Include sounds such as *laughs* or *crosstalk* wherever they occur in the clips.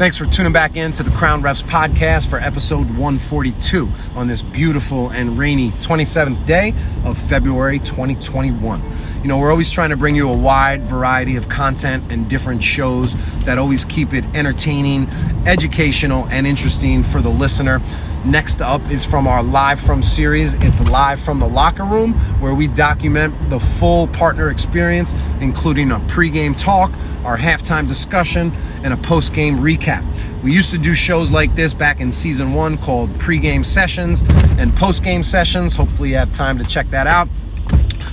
Thanks for tuning back in to the Crown Refs podcast for episode 142 on this beautiful and rainy 27th day of February 2021. You know, we're always trying to bring you a wide variety of content and different shows that always keep it entertaining, educational, and interesting for the listener. Next up is from our Live From series. It's Live from the Locker Room, where we document the full partner experience, including a pregame talk, our halftime discussion, and a postgame recap. We used to do shows like this back in season one called pregame sessions and postgame sessions. Hopefully, you have time to check that out.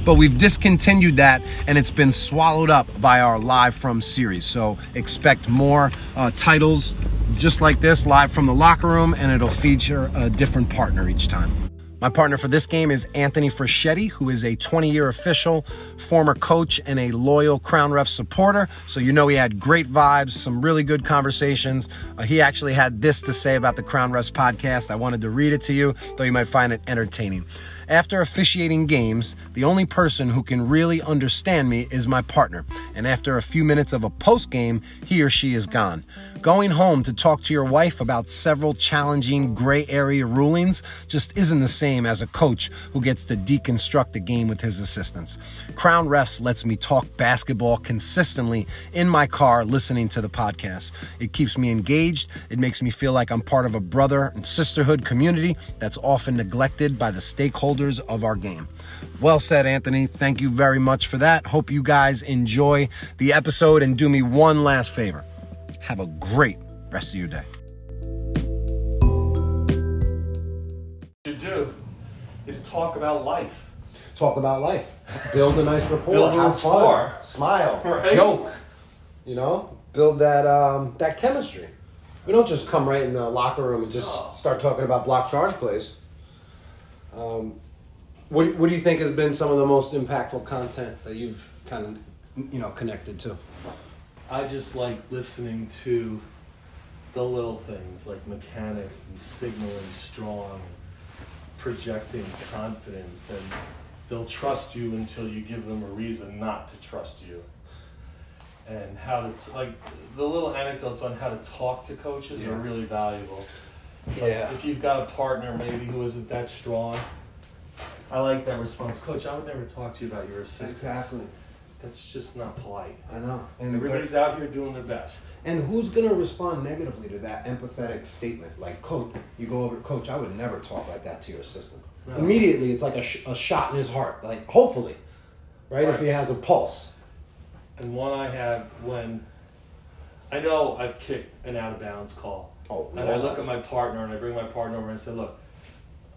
But we've discontinued that and it's been swallowed up by our Live From series. So expect more uh, titles just like this, live from the locker room, and it'll feature a different partner each time. My partner for this game is Anthony Fischetti, who is a 20 year official, former coach, and a loyal Crown Ref supporter. So you know he had great vibes, some really good conversations. Uh, he actually had this to say about the Crown Refs podcast. I wanted to read it to you, though you might find it entertaining. After officiating games, the only person who can really understand me is my partner. And after a few minutes of a post game, he or she is gone. Going home to talk to your wife about several challenging gray area rulings just isn't the same as a coach who gets to deconstruct a game with his assistants. Crown Refs lets me talk basketball consistently in my car listening to the podcast. It keeps me engaged, it makes me feel like I'm part of a brother and sisterhood community that's often neglected by the stakeholders of our game. Well said, Anthony. Thank you very much for that. Hope you guys enjoy the episode and do me one last favor. Have a great rest of your day. to do is talk about life. Talk about life. Build a nice *laughs* rapport. Build a have rapport. fun. Smile. *laughs* Right. Joke. You know, build that um, that chemistry. We don't just come right in the locker room and just start talking about block charge plays. Um, what, do- what do you think has been some of the most impactful content that you've kind of you know connected to? I just like listening to the little things like mechanics and signaling strong, projecting confidence, and they'll trust you until you give them a reason not to trust you. And how to, t- like, the little anecdotes on how to talk to coaches Yeah. are really valuable. Like, Yeah. If you've got a partner maybe who isn't that strong, I like that response. Coach, I would never talk to you about your assistants. Exactly. That's just not polite. I know. And Everybody's out here doing their best. And who's gonna respond negatively to that empathetic statement? Like, coach, you go over coach. I would never talk like that to your assistants. No. Immediately, it's like a, sh- a shot in his heart. Like, hopefully, right? If he has a pulse. And one I have when I know I've kicked an out of bounds call. Oh, and I look at my partner and I bring my partner over and I say, Look,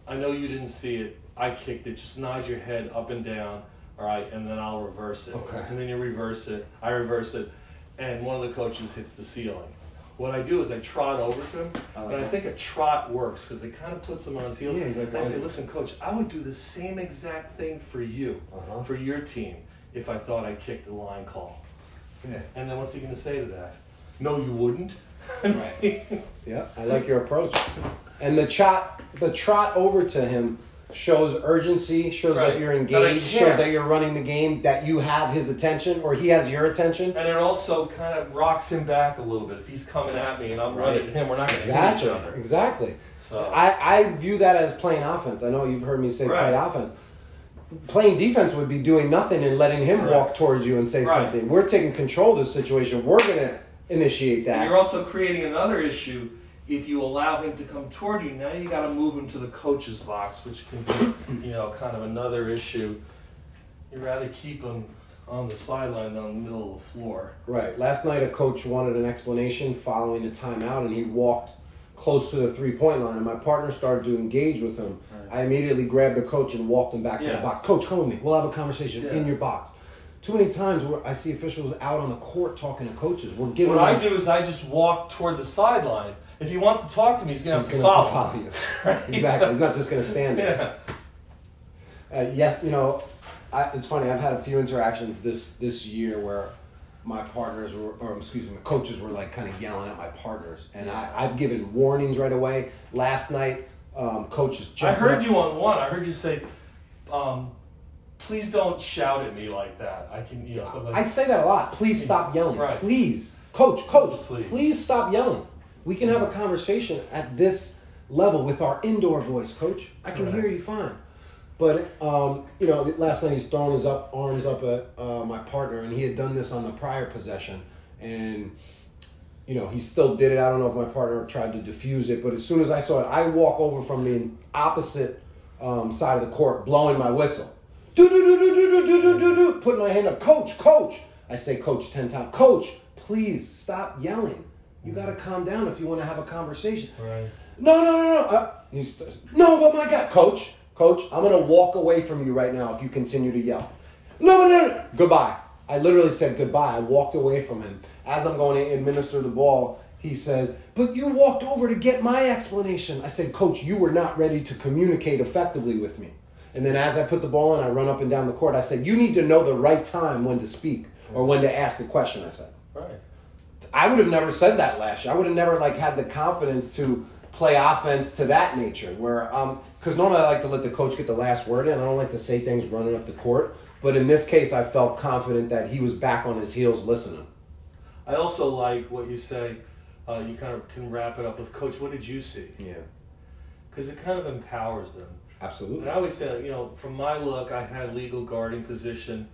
I know you didn't see it. I kicked it. Just nod your head up and down, all right, and then I'll reverse it. Okay. And then you reverse it. I reverse it. And one of the coaches hits the ceiling. What I do is I trot over to him, I like and I that. think a trot works because it kind of puts him on his heels. Yeah, like, And I say, listen, coach, I would do the same exact thing for you, Uh-huh. for your team, if I thought I kicked the line call. Yeah. And then what's he going to say to that? No, you wouldn't. *laughs* Right. Yeah, I like your approach. And the trot, the trot over to him shows urgency, shows that you're engaged, care. shows that you're running the game, that you have his attention or he has your attention. And it also kind of rocks him back a little bit. If he's coming at me and I'm running at him, we're not going to hit Exactly. each other. Exactly. So I, I view that as playing offense. I know you've heard me say play offense. Playing defense would be doing nothing and letting him Right. walk towards you and say Right. something. We're taking control of the situation. We're going to initiate and that. you're also creating another issue. If you allow him to come toward you, now you got to move him to the coach's box, which can be, you know, kind of another issue. You'd rather keep him on the sideline than in the middle of the floor. Right. Last night, a coach wanted an explanation following the timeout, and he walked close to the three point line, and my partner started to engage with him. I immediately grabbed the coach and walked him back to the box. Coach, come with me. We'll have a conversation Yeah. in your box. Too many times where I see officials out on the court talking to coaches. We're giving What I do is I just walk toward the sideline. If he wants to talk to me, he's going He's to have to to follow. follow you. *laughs* *laughs* exactly. He's not just going to stand there. Yeah. Uh, yes, you know, I, it's funny. I've had a few interactions this this year where my partners were, or excuse me, coaches were like kind of yelling at my partners, and I, I've given warnings right away. Last night, um, coaches. I heard up- you on one. I heard you say, um, "Please don't shout at me like that." I can, you know, something. I'd say that a lot. Please stop yelling. Right. Please, coach, coach, Please. please. stop yelling. We can have a conversation at this level with our indoor voice, coach. I can Right. hear you fine. But um, you know, last night he's throwing his up arms up at uh, my partner, and he had done this on the prior possession, and you know he still did it. I don't know if my partner tried to defuse it, but as soon as I saw it, I walk over from the opposite um, side of the court, blowing my whistle, do do do do do do do do do, putting my hand up, coach, coach. I say, coach, ten times, coach, please stop yelling. You got to calm down if you want to have a conversation. Right. No, no, no, no. Uh, he's, no, but my God, coach, coach, I'm gonna walk away from you right now if you continue to yell. No, no, no, no. Goodbye. I literally said goodbye. I walked away from him. As I'm going to administer the ball, he says, "But you walked over to get my explanation." I said, "Coach, you were not ready to communicate effectively with me." And then as I put the ball in, I run up and down the court. I said, "You need to know the right time when to speak or when to ask a question." I said. Right. I would have never said that last year. I would have never like had the confidence to play offense to that nature. Where um, because normally I like to let the coach get the last word in. I don't like to say things running up the court. But in this case, I felt confident that he was back on his heels listening. I also like what you say. Uh, you kind of can wrap it up with, Coach, what did you see? Yeah, Because it kind of empowers them. Absolutely. And I always say, you know, from my look, I had legal guarding position.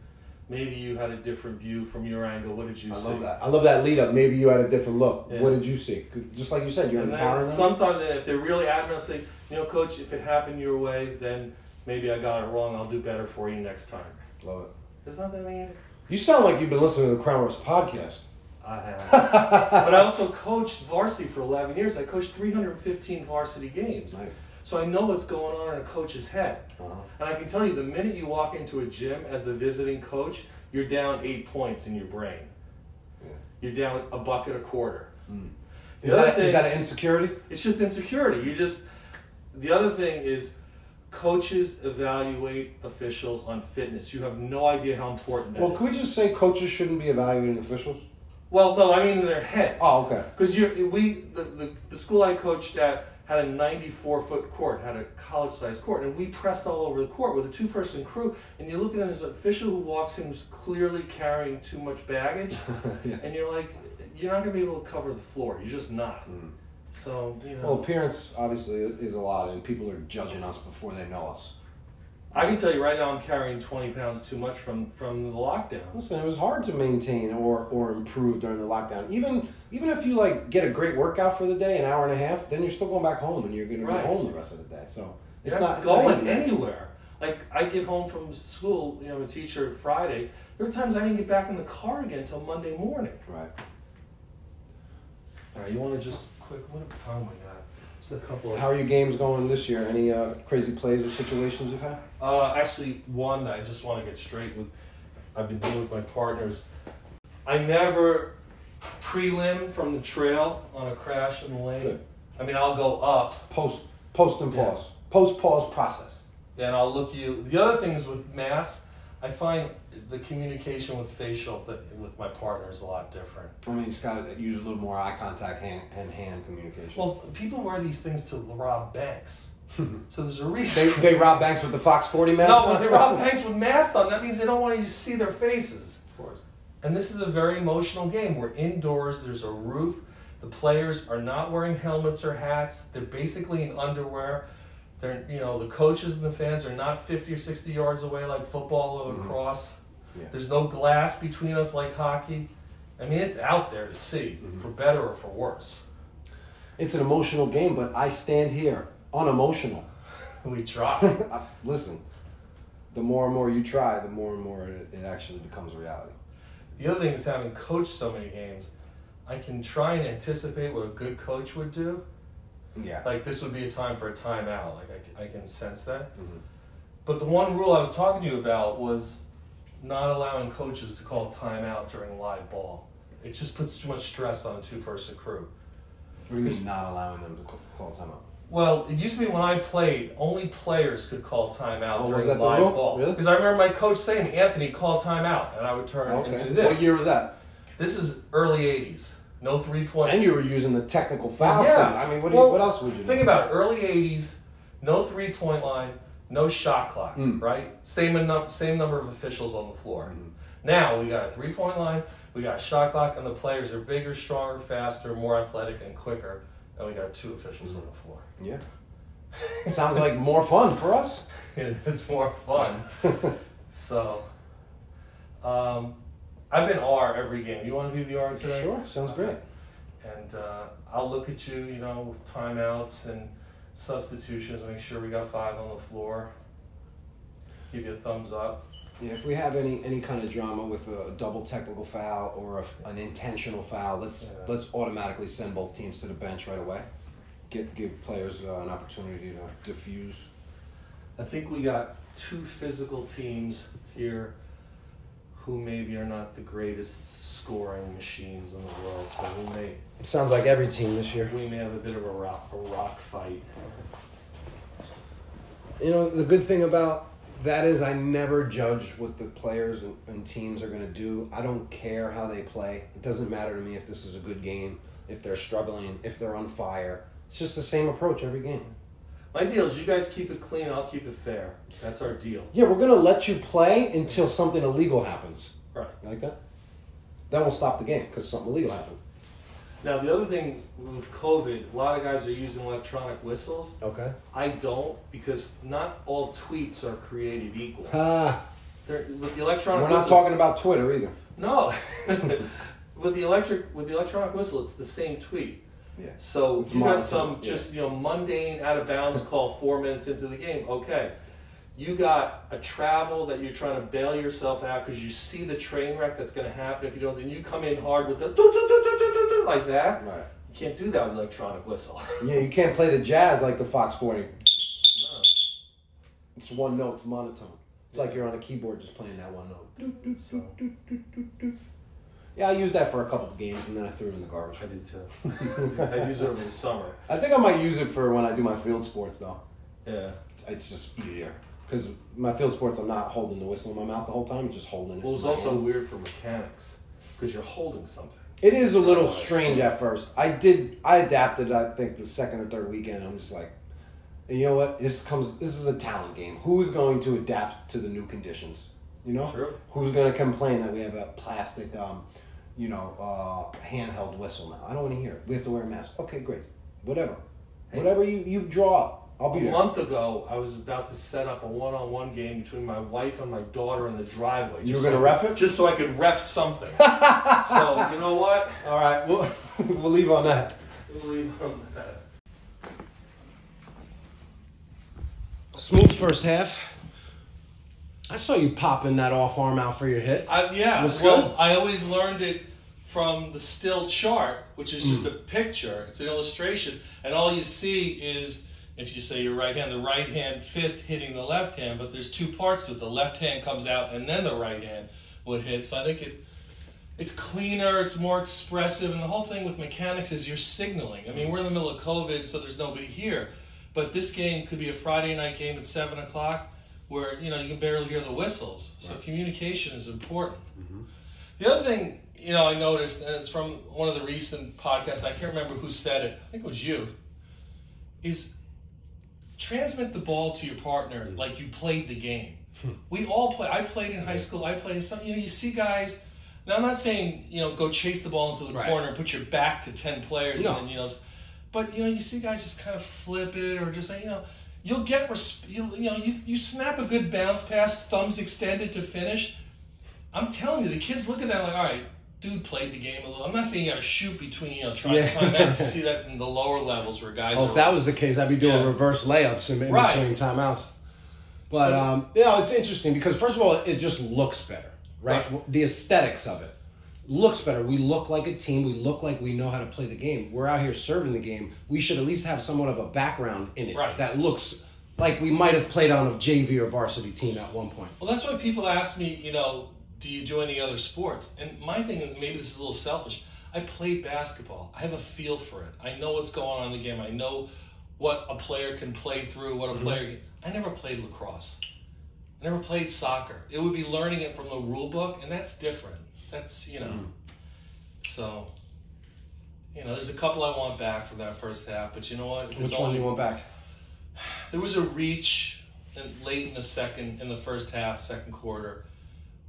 Maybe you had a different view from your angle. What did you I see? love that. I love that lead up. Maybe you had a different look. Yeah. What did you see? Just like you said, you're And empowering sometimes if they're really adamant, say, you know, coach, if it happened your way, then maybe I got it wrong. I'll do better for you next time. Love it. It's not that mean. You sound like you've been listening to the Crown Refs podcast. I have. but I also coached varsity for 11 years. I coached 315 varsity games. Nice. So I know what's going on in a coach's head. Uh-huh. And I can tell you, the minute you walk into a gym as the visiting coach, you're down eight points in your brain. Yeah. You're down a bucket a quarter. Is The other that, is that an insecurity? It's just insecurity. You just. The other thing is, coaches evaluate officials on fitness. You have no idea how important that is. Well, could we just say coaches shouldn't be evaluating officials? Well, no, I mean in their heads. Oh, okay. Because you, we, the, the, the school I coached at had a 94 foot court, had a college sized court, and we pressed all over the court with a two person crew. And you're looking at this official who walks in who's clearly carrying too much baggage, *laughs* Yeah. and you're like, you're not going to be able to cover the floor. You're just not. Mm. So, you know. Well, appearance obviously is a lot, and people are judging us before they know us. I can tell you right now, I'm carrying 20 pounds too much from, from the lockdown. Listen, it was hard to maintain or, or improve during the lockdown. Even even if you like get a great workout for the day, an hour and a half, then you're still going back home, and you're going to Right. be home the rest of the day. So it's You're not not it's going anywhere. Like I get home from school, you know, I'm a teacher Friday. There were times I didn't get back in the car again until Monday morning. Right. All right, you want to just quick? What time we got? Just a couple of. How are your games going this year? Any uh, crazy plays or situations you've had? Uh, actually, one that I just want to get straight with. I've been doing with my partners. I never prelim from the trail on a crash in the lane. Good. I mean, I'll go up Post post and Yeah. pause. Post pause process. and I'll look you. The other thing is with mass, I find the communication with facial that with my partner is a lot different. I mean, it's got to use a little more eye contact hand, and hand communication. Well, people wear these things to rob banks, *laughs* so there's a reason. they rob banks with the Fox 40 mask. no, on? they rob banks with masks on. That means they don't want you to see their faces. Of course. And this is a very emotional game. We're indoors. There's a roof. The players are not wearing helmets or hats. They're basically in underwear. They're, you know, the coaches and the fans are not 50 or 60 yards away like football mm-hmm. or lacrosse. Yeah. There's no glass between us like hockey. I mean, it's out there to see, Mhm. for better or for worse. It's an emotional game, but I stand here unemotional. *laughs* We try. *laughs* Listen, the more and more you try, the more and more it, it actually becomes reality. the other thing is having coached so many games, I can try and anticipate what a good coach would do. Yeah. Like this would be a time for a timeout. Like I can sense that. Mhm. But the one rule I was talking to you about was not allowing coaches to call timeout during live ball. It just puts too much stress on a two-person crew. What do you mean not allowing them to call, timeout? Well, it used to be when I played, only players could call timeout Oh, during was that live ball. Really? Because I remember my coach saying, "Anthony, call timeout," and I would turn and do this. What year was that? This is early '80s. No three-point. And you were using the technical foul Yeah. sign. I mean, what, do Well, you, what else would you do? Think about it. Early '80s, no three-point line, no shot clock. Mm. Right? Same num- same number of officials on the floor. Mhm. Now we got a three point line, we got a shot clock, and the players are bigger, stronger, faster, more athletic, and quicker. And we got two officials on the floor. Yeah. *laughs* Sounds like more fun for us. *laughs* it is more fun. *laughs* so, um, I've been R every game. You want to be the R today? Sure, sounds great. And uh, I'll look at you, you know, timeouts and substitutions, make sure we got five on the floor. Give you a thumbs up. Yeah, if we have any any kind of drama with a double technical foul or a, an intentional foul, let's Yeah. let's automatically send both teams to the bench right away. Get give players uh, an opportunity to diffuse. I think we got two physical teams here who maybe are not the greatest scoring machines in the world, so we may It Sounds like every team this year. we may have a bit of a rock a rock fight. You know, the good thing about that is I never judge what the players and, and teams are going to do. I don't care how they play. It doesn't matter to me if this is a good game, if they're struggling, if they're on fire. It's just the same approach every game. My deal is you guys keep it clean, I'll keep it fair. That's our deal. Yeah, we're to let you play until something illegal happens. Right. You like that? Then we'll stop the game because something illegal happened. Now the other thing with COVID, a lot of guys are using electronic whistles. Okay. I don't because not all tweets are created equal. Ah, They're, with the electronic we're not whistle, talking about Twitter either. No, *laughs* with the electric with the electronic whistle, it's the same tweet. Yeah. So It's you got some yeah. just you know mundane out of bounds *laughs* call four minutes into the game. Okay, you got a travel that you're trying to bail yourself out because you see the train wreck that's going to happen if you don't. And you come in hard with the doo, doo, doo, like that. Right. You can't do that with electronic whistle. Yeah, you can't play the jazz like the Fox 40. No. It's one note, it's monotone. It's like you're on a keyboard just playing that one note. So Yeah, I used that for a couple of games and then I threw it in the garbage. I did too. *laughs* I use it over the summer. I think I might use it for when I do my field sports though. Yeah. It's just easier. Because my field sports, I'm not holding the whistle in my mouth the whole time, I'm just holding it. Well, it's also hand. weird for mechanics because you're holding something. It is a little strange at first. I did. I adapted. I think the second or third weekend. I'm just like, and you know what? This comes. This is a talent game. Who's going to adapt to the new conditions? You know. True. Who's going to complain that we have a plastic, um, you know, uh, handheld whistle now? I don't want to hear it. We have to wear a mask. Okay, great. Whatever. Hey. Whatever you you draw I'll be A there. month ago, I was about to set up a one-on-one game between my wife and my daughter in the driveway. You just were gonna so- ref it? Just so I could ref something. *laughs* so you know what? All right. We'll *laughs* we'll leave on that. We'll leave on that. Smooth first half. I saw you popping that off arm out for your hit. I, yeah. Looks well, good. I always learned it from the still chart, which is just Hmm. a picture. It's an illustration, and all you see is if you say your right hand, the right hand fist hitting the left hand. But there's two parts to it. The left hand comes out, and then the right hand would hit. So I think it. It's cleaner, it's more expressive, and the whole thing with mechanics is you're signaling. I mean, we're in the middle of COVID, so there's nobody here. But this game could be a Friday night game at seven o'clock, where you know you can barely hear the whistles. So communication is important. Mm-hmm. The other thing, you know, I noticed, and it's from one of the recent podcasts. I can't remember who said it. I think it was you. Is transmit the ball to your partner mm. like you played the game. Hmm. we all play. I played in high school. I played in some. You know, you see guys. Now I'm not saying you know go chase the ball into the Right. corner and put your back to ten players No. and then, you know, but you know you see guys just kind of flip it or just you know you'll get res- you, you know you you snap a good bounce pass, thumbs extended to finish. I'm telling you, the kids look at that like, all right, dude played the game a little. I'm not saying you got to shoot between, you know, trying Yeah. to time outs. You see that in the lower levels where guys Oh, are. if that was the case, I'd be doing Yeah. reverse layups in, in Right. between timeouts. But um, you know, it's interesting because first of all, it just looks better, right? Right. The aesthetics of it looks better. We look like a team. We look like we know how to play the game. We're out here serving the game. We should at least have somewhat of a background in it Right. that looks like we might have played on a JV or varsity team at one point. Well, that's why people ask me, you know, do you do any other sports? And my thing, maybe this is a little selfish, I play basketball. I have a feel for it. I know what's going on in the game. I know what a player can play through, what a mm-hmm. player. Can... I never played lacrosse. I never played soccer. It would be learning it from the rule book, and that's different. That's you know. So, you know, there's a couple I want back from that first half, but you know what? If Which one do you want back? *sighs* there was a reach in, late in the second, in the first half, second quarter,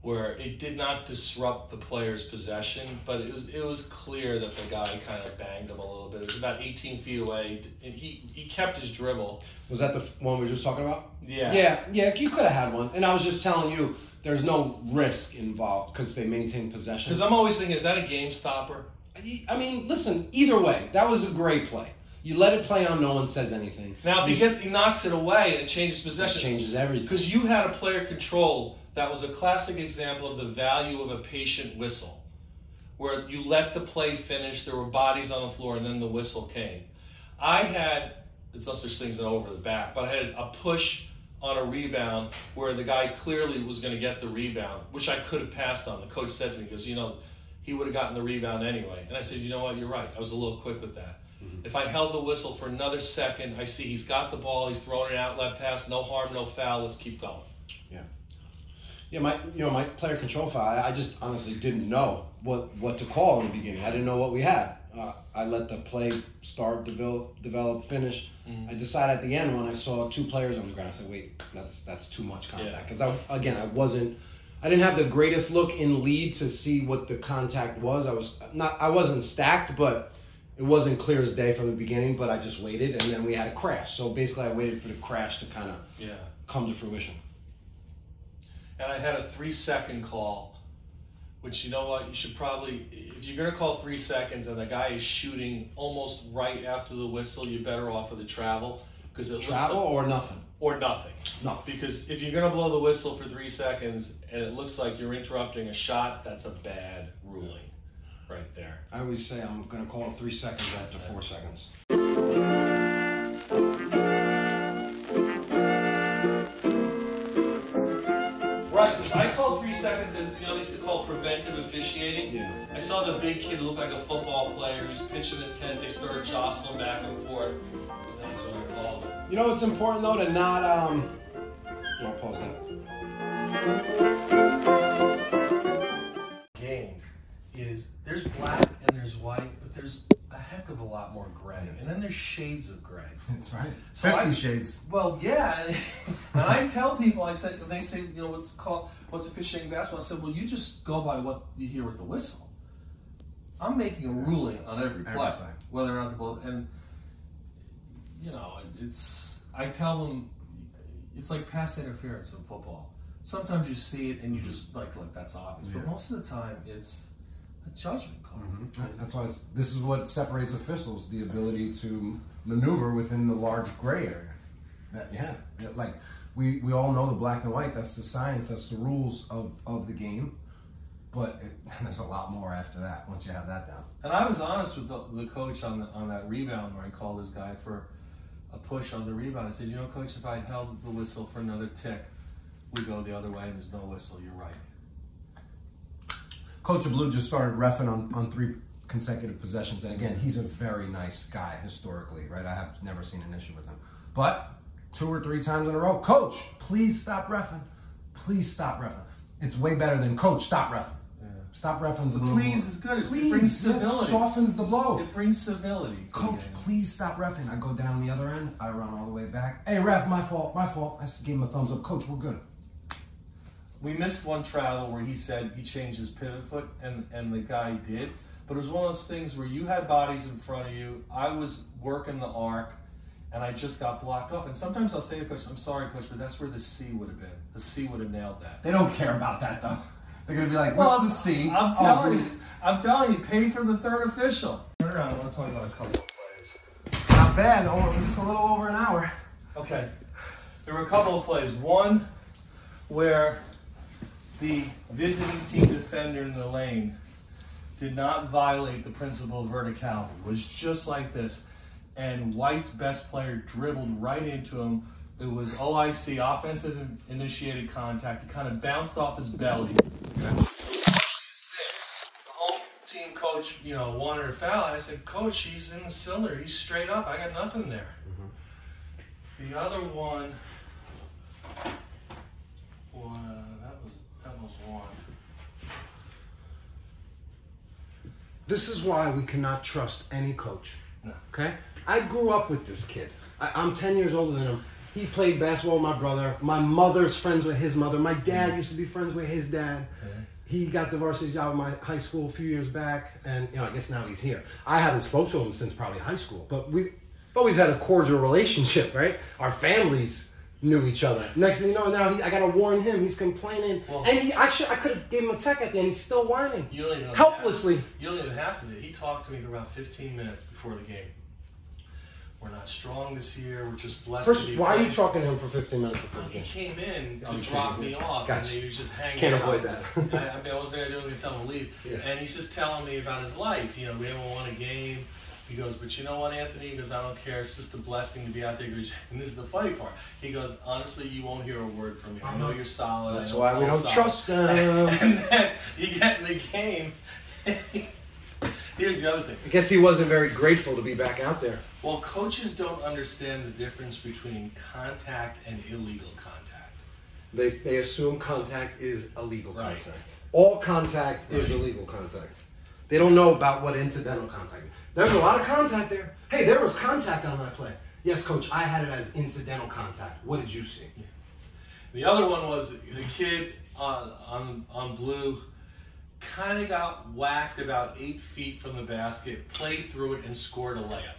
where it did not disrupt the player's possession, but it was it was clear that the guy kind of banged him a little bit. It was about 18 feet away, and he he kept his dribble. Was that the one we were just talking about? Yeah. Yeah, yeah, you could have had one. And I was just telling you, there's no risk involved because they maintain possession. Because I'm always thinking, is that a game stopper? I mean, listen, either way, that was a great play. You let it play on, no one says anything. Now, if he gets he knocks it away and it changes it possession, changes everything. Because you had a player control that was a classic example of the value of a patient whistle, where you let the play finish, there were bodies on the floor, and then the whistle came. I had, there's no such thing as an over the back, but I had a push on a rebound where the guy clearly was going to get the rebound, which I could have passed on. The coach said to me, because, you know, he would have gotten the rebound anyway. And I said, you know what, you're right. I was a little quick with that. Mm-hmm. If I held the whistle for another second, I see he's got the ball, he's throwing an outlet pass, no harm, no foul, let's keep going. Yeah. Yeah, my you know my player control foul. I, I just honestly didn't know what what to call in the beginning. I didn't know what we had. Uh, I let the play start, develop, develop, finish. I decided at the end when I saw two players on the ground, I said, "Wait, that's that's too much contact." Because I again, I wasn't. I didn't have the greatest look in lead to see what the contact was. I was not. I wasn't stacked, but it wasn't clear as day from the beginning. But I just waited, and then we had a crash. So basically, I waited for the crash to kind of Yeah. come to fruition. And I had a three second call, which you know what, you should probably, if you're going to call three seconds and the guy is shooting almost right after the whistle, you're better off with the travel. Because it Travel looks like, or nothing. or nothing. No. Because if you're going to blow the whistle for three seconds and it looks like you're interrupting a shot, that's a bad ruling right there. I always say I'm going to call it three seconds after four seconds. Call three seconds is, you know they used to call preventive officiating. Yeah. I saw the big kid look like a football player who's pitching a tent. They started jostling back and forth. That's what I called it. You know, it's important though to not um. You know, pause that. Game is there's black and there's white, but there's heck of a lot more gray, and then there's shades of gray. *laughs* That's right. So I- shades. Well, yeah, *laughs* and, I tell people, I said, and they say, you know, what's called, what's officiating basketball? I said, well, you just go by what you hear with the whistle. I'm making a ruling on every play, Every play. whether or not the ball, and you know, it's. I tell them, it's like pass interference in football. Sometimes you see it and you just like, like that's obvious, but most of the time it's a judgment call. Mm-hmm. That's why it's, this is what separates officials: the ability to maneuver within the large gray area that you have. Yeah, Like we, we all know the black and white. That's the science. That's the rules of, of the game. But it, *laughs* there's a lot more after that once you have that down. And I was honest with the, the coach on the, on that rebound where I called this guy for a push on the rebound. I said, you know, coach, if I had held the whistle for another tick, we go the other way and there's no whistle. You're right. Coach Blue just started refing on, on three consecutive possessions, and again, he's a very nice guy historically, right? I have never seen an issue with him. But two or three times in a row, Coach, please stop refing. Please stop refing. It's way better than Coach, stop refing. Stop refing's a little Please more- is good. It Please, brings that civility. softens the blow. It brings civility. Coach, please stop refing. I go down the other end. I run all the way back. Hey, ref, my fault, my fault. I just gave him a thumbs up. Coach, we're good. We missed one travel where he said he changed his pivot foot, and, and the guy did. But it was one of those things where you had bodies in front of you. I was working the arc, and I just got blocked off. And sometimes I'll say to coach, "I'm sorry, coach, but that's where the C would have been. The C would have nailed that." They don't care about that though. They're gonna be like, "What's the C?" I'm Oh, telling we- you, I'm telling you, pay for the third official. Turn around. I want to talk about a couple of plays. Not bad. Oh, just a little over an hour. Okay, there were a couple of plays. One where the visiting team defender in the lane did not violate the principle of verticality. It was just like this, and White's best player dribbled right into him. It was OIC, offensive in- initiated contact. He kind of bounced off his belly. The home team coach, you know, wanted a foul. I said, Coach, he's in the cylinder. He's straight up. I got nothing there. Mm-hmm. The other one, well, that was that was one. This is why we cannot trust any coach. No. Okay? I grew up with this kid. I, I'm 10 years older than him. He played basketball with my brother. My mother's friends with his mother. My dad used to be friends with his dad. He got the varsity job at my high school a few years back, and you know, I guess now he's here. I haven't spoke to him since probably high school, but we've always had a cordial relationship, right? Our families knew each other. Next thing you know, now he, I gotta warn him. He's complaining, Well- and he actually I could have gave him a tech at the end. He's still whining, You don't even helplessly. You don't even have to. He talked to me for about 15 minutes before the game. We're not strong this year. We're just blessed First, to be. why are you talking to him for 15 minutes before the game? He came in to Oh, drop me off, Gotcha. and he was just hanging Can't out. avoid that. *laughs* I, I mean, I wasn't gonna do anything to tell him to leave. Yeah. And he's just telling me about his life. You know, we haven't won a game. He goes, but you know what, Anthony? He goes, I don't care. It's just a blessing to be out there. He goes, and this is the funny part. He goes, honestly, you won't hear a word from me. I know uh-huh. you're solid. That's why we don't solid." trust *laughs* them. and then you get in the game. *laughs* Here's the other thing. I guess he wasn't very grateful to be back out there. Well, coaches don't understand the difference between contact and illegal contact. They, they assume contact is illegal Right. contact. All contact is illegal contact. They don't know about what incidental contact is. There's a lot of contact there. Hey, there was contact on that play. Yes, coach, I had it as incidental contact. What did you see? The other one was the kid on on, on blue kind of got whacked about eight feet from the basket, played through it, and scored a layup.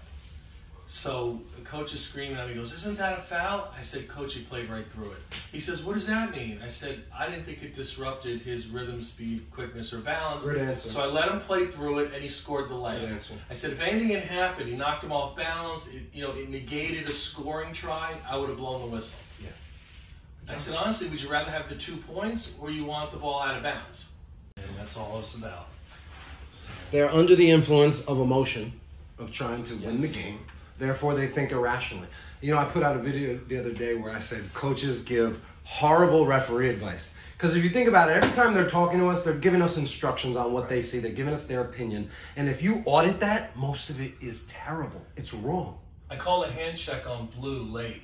So the coach is screaming at me, he goes, Isn't that a foul? I said, Coach, he played right through it. He says, What does that mean? I said, I didn't think it disrupted his rhythm, speed, quickness, or balance. Good answer. So I let him play through it and he scored the Good layup. answer. I said, if anything had happened, he knocked him off balance, it, you know, it negated a scoring try, I would have blown the whistle. Yeah. I said, honestly, would you rather have the two points or you want the ball out of bounds? And that's all it's about. They're under the influence of emotion, of trying to win the game. Therefore, they think irrationally. You know, I put out a video the other day where I said coaches give horrible referee advice. Because if you think about it, every time they're talking to us, they're giving us instructions on what they see. They're giving us their opinion. And if you audit that, most of it is terrible. It's wrong. I call a hand check on Blue late.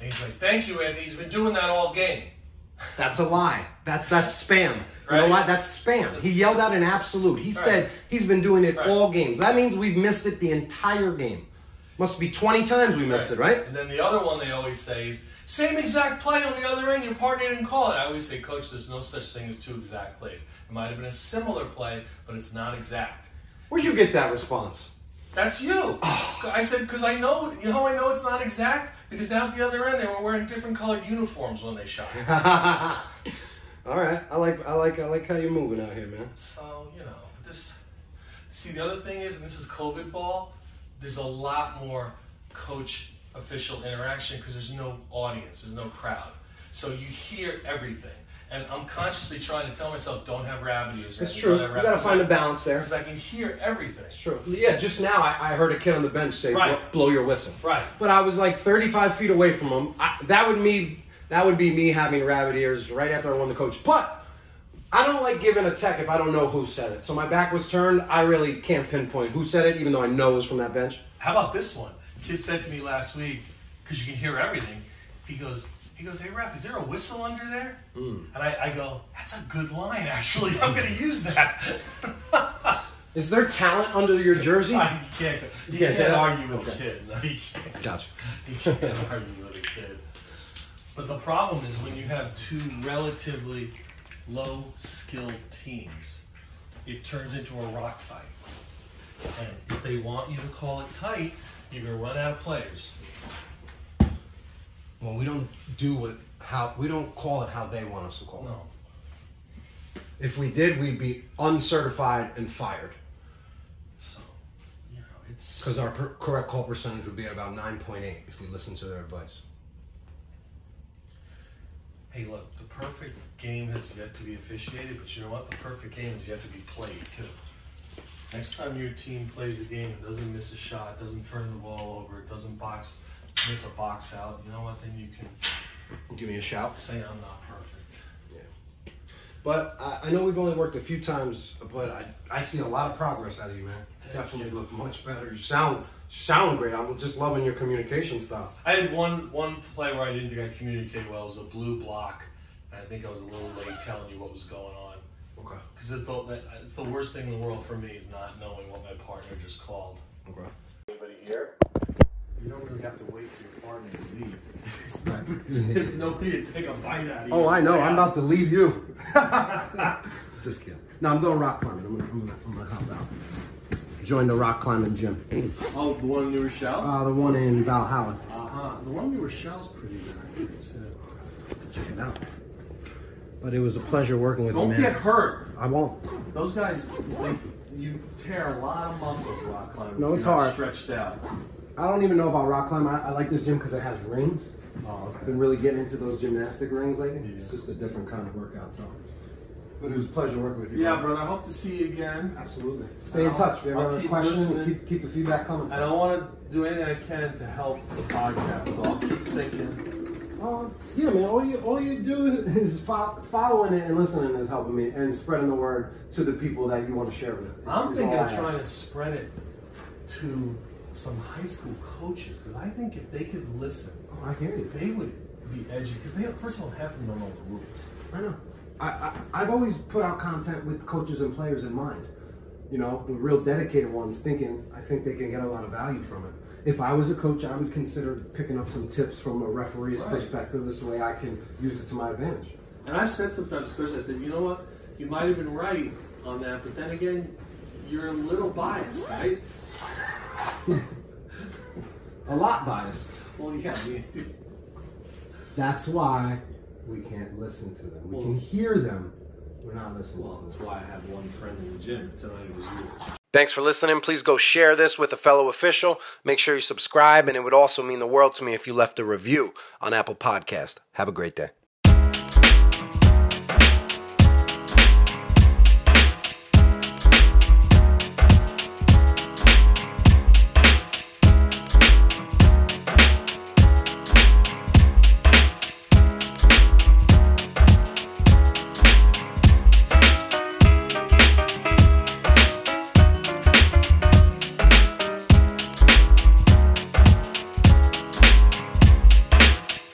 And he's like, thank you, Andy. He's been doing that all game. *laughs* That's a lie. That's that's spam. You know Right. what? That's spam. He yelled out an absolute. He said he's been doing it Right. all games. That means we've missed it the entire game. Must be 20 times we missed it, right? And then the other one they always say is, same exact play on the other end, your partner didn't call it. I always say, Coach, there's no such thing as two exact plays. It might have been a similar play, but it's not exact. Where'd you get that response? That's you. *sighs* I said, because I know, you know how I know it's not exact? Because down at the other end, they were wearing different colored uniforms when they shot. *laughs* All right, I like I like I like how you're moving out here, man. So, you know, but this, see, the other thing is, and this is COVID ball, there's a lot more coach official interaction because there's no audience, there's no crowd. So you hear everything. And I'm consciously trying to tell myself, don't have rabbit ears. It's true. You got to find a balance there. Because I can hear everything. It's true. Yeah, just now I, I heard a kid on the bench say, Right. "Blow your whistle." Right. But I was like 35 feet away from him. I, that would me. That would be me having rabbit ears right after I won the coach. But I don't like giving a tech if I don't know who said it. So my back was turned. I really can't pinpoint who said it, even though I know it was from that bench. How about this one? Kid said to me last week, because you can hear everything. He goes, he goes, hey ref, is there a whistle under there? Hmm. And I, I go, that's a good line actually. I'm gonna use that. *laughs* Is there talent under your jersey? I can't, you can't can't, argue with a kid. *laughs* No, you can't. Gotcha. You can't argue with a kid. But the problem is when you have two relatively low skilled teams, it turns into a rock fight. And if they want you to call it tight, you're gonna run out of players. Well, we don't do what how we don't call it how they want us to call it. No. If we did, we'd be uncertified and fired So, you know, it's because our per- correct call percentage would be at about 9.8 if we listened to their advice. Hey look, the perfect game has yet to be officiated, but you know what? The perfect game has yet to be played too. Next time your team plays a game and doesn't miss a shot, doesn't turn the ball over, doesn't box miss a box out, you know what? Then you can Give me a shout. say I'm not perfect. Yeah. But I, I know we've only worked a few times, but I, I see a lot of progress out of you, man. Definitely look much better. You sound sound great. I'm just loving your communication style. I had one one play where I didn't think I communicated well. It was a blue block, and I think I was a little late telling you what was going on. Okay. Because it's the, uh, it's the worst thing in the world for me is not knowing what my partner just called. Okay. Anybody here? You don't really have to wait for your partner to leave. *laughs* There's nobody, there's nobody to take a bite out of oh, you. Oh, I know. I'm about to leave you. *laughs* Just kidding. No, I'm going rock climbing. I'm gonna, I'm gonna, I'm gonna help out. Join the rock climbing gym. Oh, the one in New Rochelle? Uh, the one in Valhalla. Uh huh. The one in New Rochelle's pretty good too. To check it out. But it was a pleasure working with Don't you, man. get hurt. I won't. Those guys, they, you tear a lot of muscles rock climbing. No, it's hard. Stretched out. I don't even know about rock climbing. I, I like this gym because it has rings. Oh, I've been really getting into those gymnastic rings lately. It's just a different kind of workout. So, but it was a pleasure working with you. Yeah, bro. brother. I hope to see you again. Absolutely. Stay in I'll- touch. If you ever I'll have a keep question, listening. keep, keep the feedback coming. And I want to do anything I can to help the podcast. So I'll keep thinking. Uh, yeah, man. All you all you do is fo- following it and listening is helping me, and spreading the word to the people that you want to share with. I'm Is thinking all of I trying to spread it to some high school coaches because I think if they could listen, Oh, I hear you. they would be edgy. Because they don't, first of all, half of them don't know the rules. I know. I, I I've always put out content with coaches and players in mind. You know, the real dedicated ones, thinking I think they can get a lot of value from it. If I was a coach, I would consider picking up some tips from a referee's Right. perspective. This way, I can use it to my advantage. And I've said sometimes, Chris, I said, you know what? You might have been right on that, but then again, you're a little biased, right? *laughs* A lot biased. Well, yeah. That's why we can't listen to them. We Well, can hear them. We're not listening well, to that's why I have one friend in the gym. Tonight it was you. Thanks for listening. Please go share this with a fellow official. Make sure you subscribe, and it would also mean the world to me if you left a review on Apple Podcast. Have a great day.